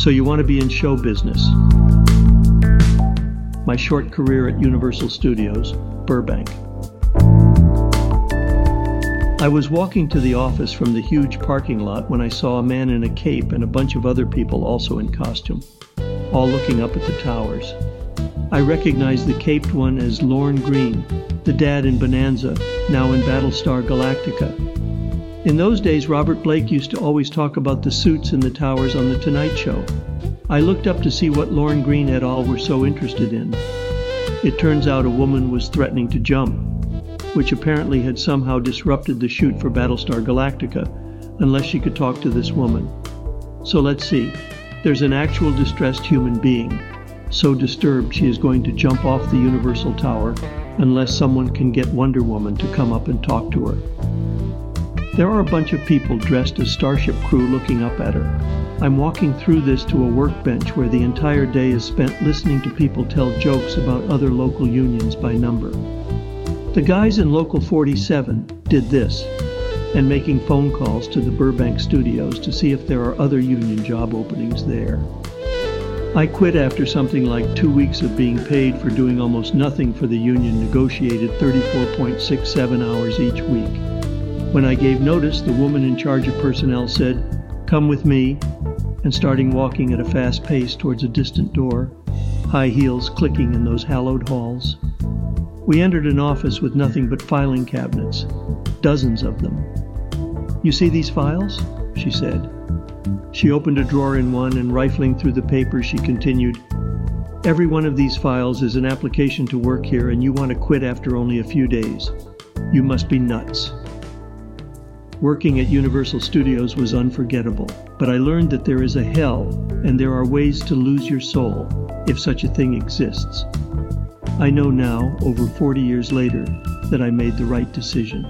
So you want to be in show business. My short career at Universal Studios, Burbank. I was walking to the office from the huge parking lot when I saw a man in a cape and a bunch of other people also in costume, all looking up at the towers. I recognized the caped one as Lorne Greene, the dad in Bonanza, now in Battlestar Galactica. In those days, Robert Blake used to always talk about the suits in the towers on The Tonight Show. I looked up to see what Lorne Greene et al. were so interested in. It turns out a woman was threatening to jump which apparently had somehow disrupted the shoot for Battlestar Galactica, unless she could talk to this woman. So let's see. There's an actual distressed human being, so disturbed she is going to jump off the Universal Tower unless someone can get Wonder Woman to come up and talk to her. There are a bunch of people dressed as Starship crew looking up at her. I'm walking through this to a workbench where the entire day is spent listening to people tell jokes about other local unions by number. The guys in Local 47 did this, and making phone calls to the Burbank studios to see if there are other union job openings there. I quit after something like two weeks of being paid for doing almost nothing for the union negotiated 34.67 hours each week. When I gave notice, the woman in charge of personnel said, Come with me, and starting walking at a fast pace towards a distant door, high heels clicking in those hallowed halls. We entered an office with nothing but filing cabinets, dozens of them. You see these files? she said. She opened a drawer in one and rifling through the papers, she continued, Every one of these files is an application to work here, and you want to quit after only a few days. You must be nuts. Working at Universal Studios was unforgettable, but I learned that there is a hell and there are ways to lose your soul, if such a thing exists. I know now, over 40 years later, that I made the right decision.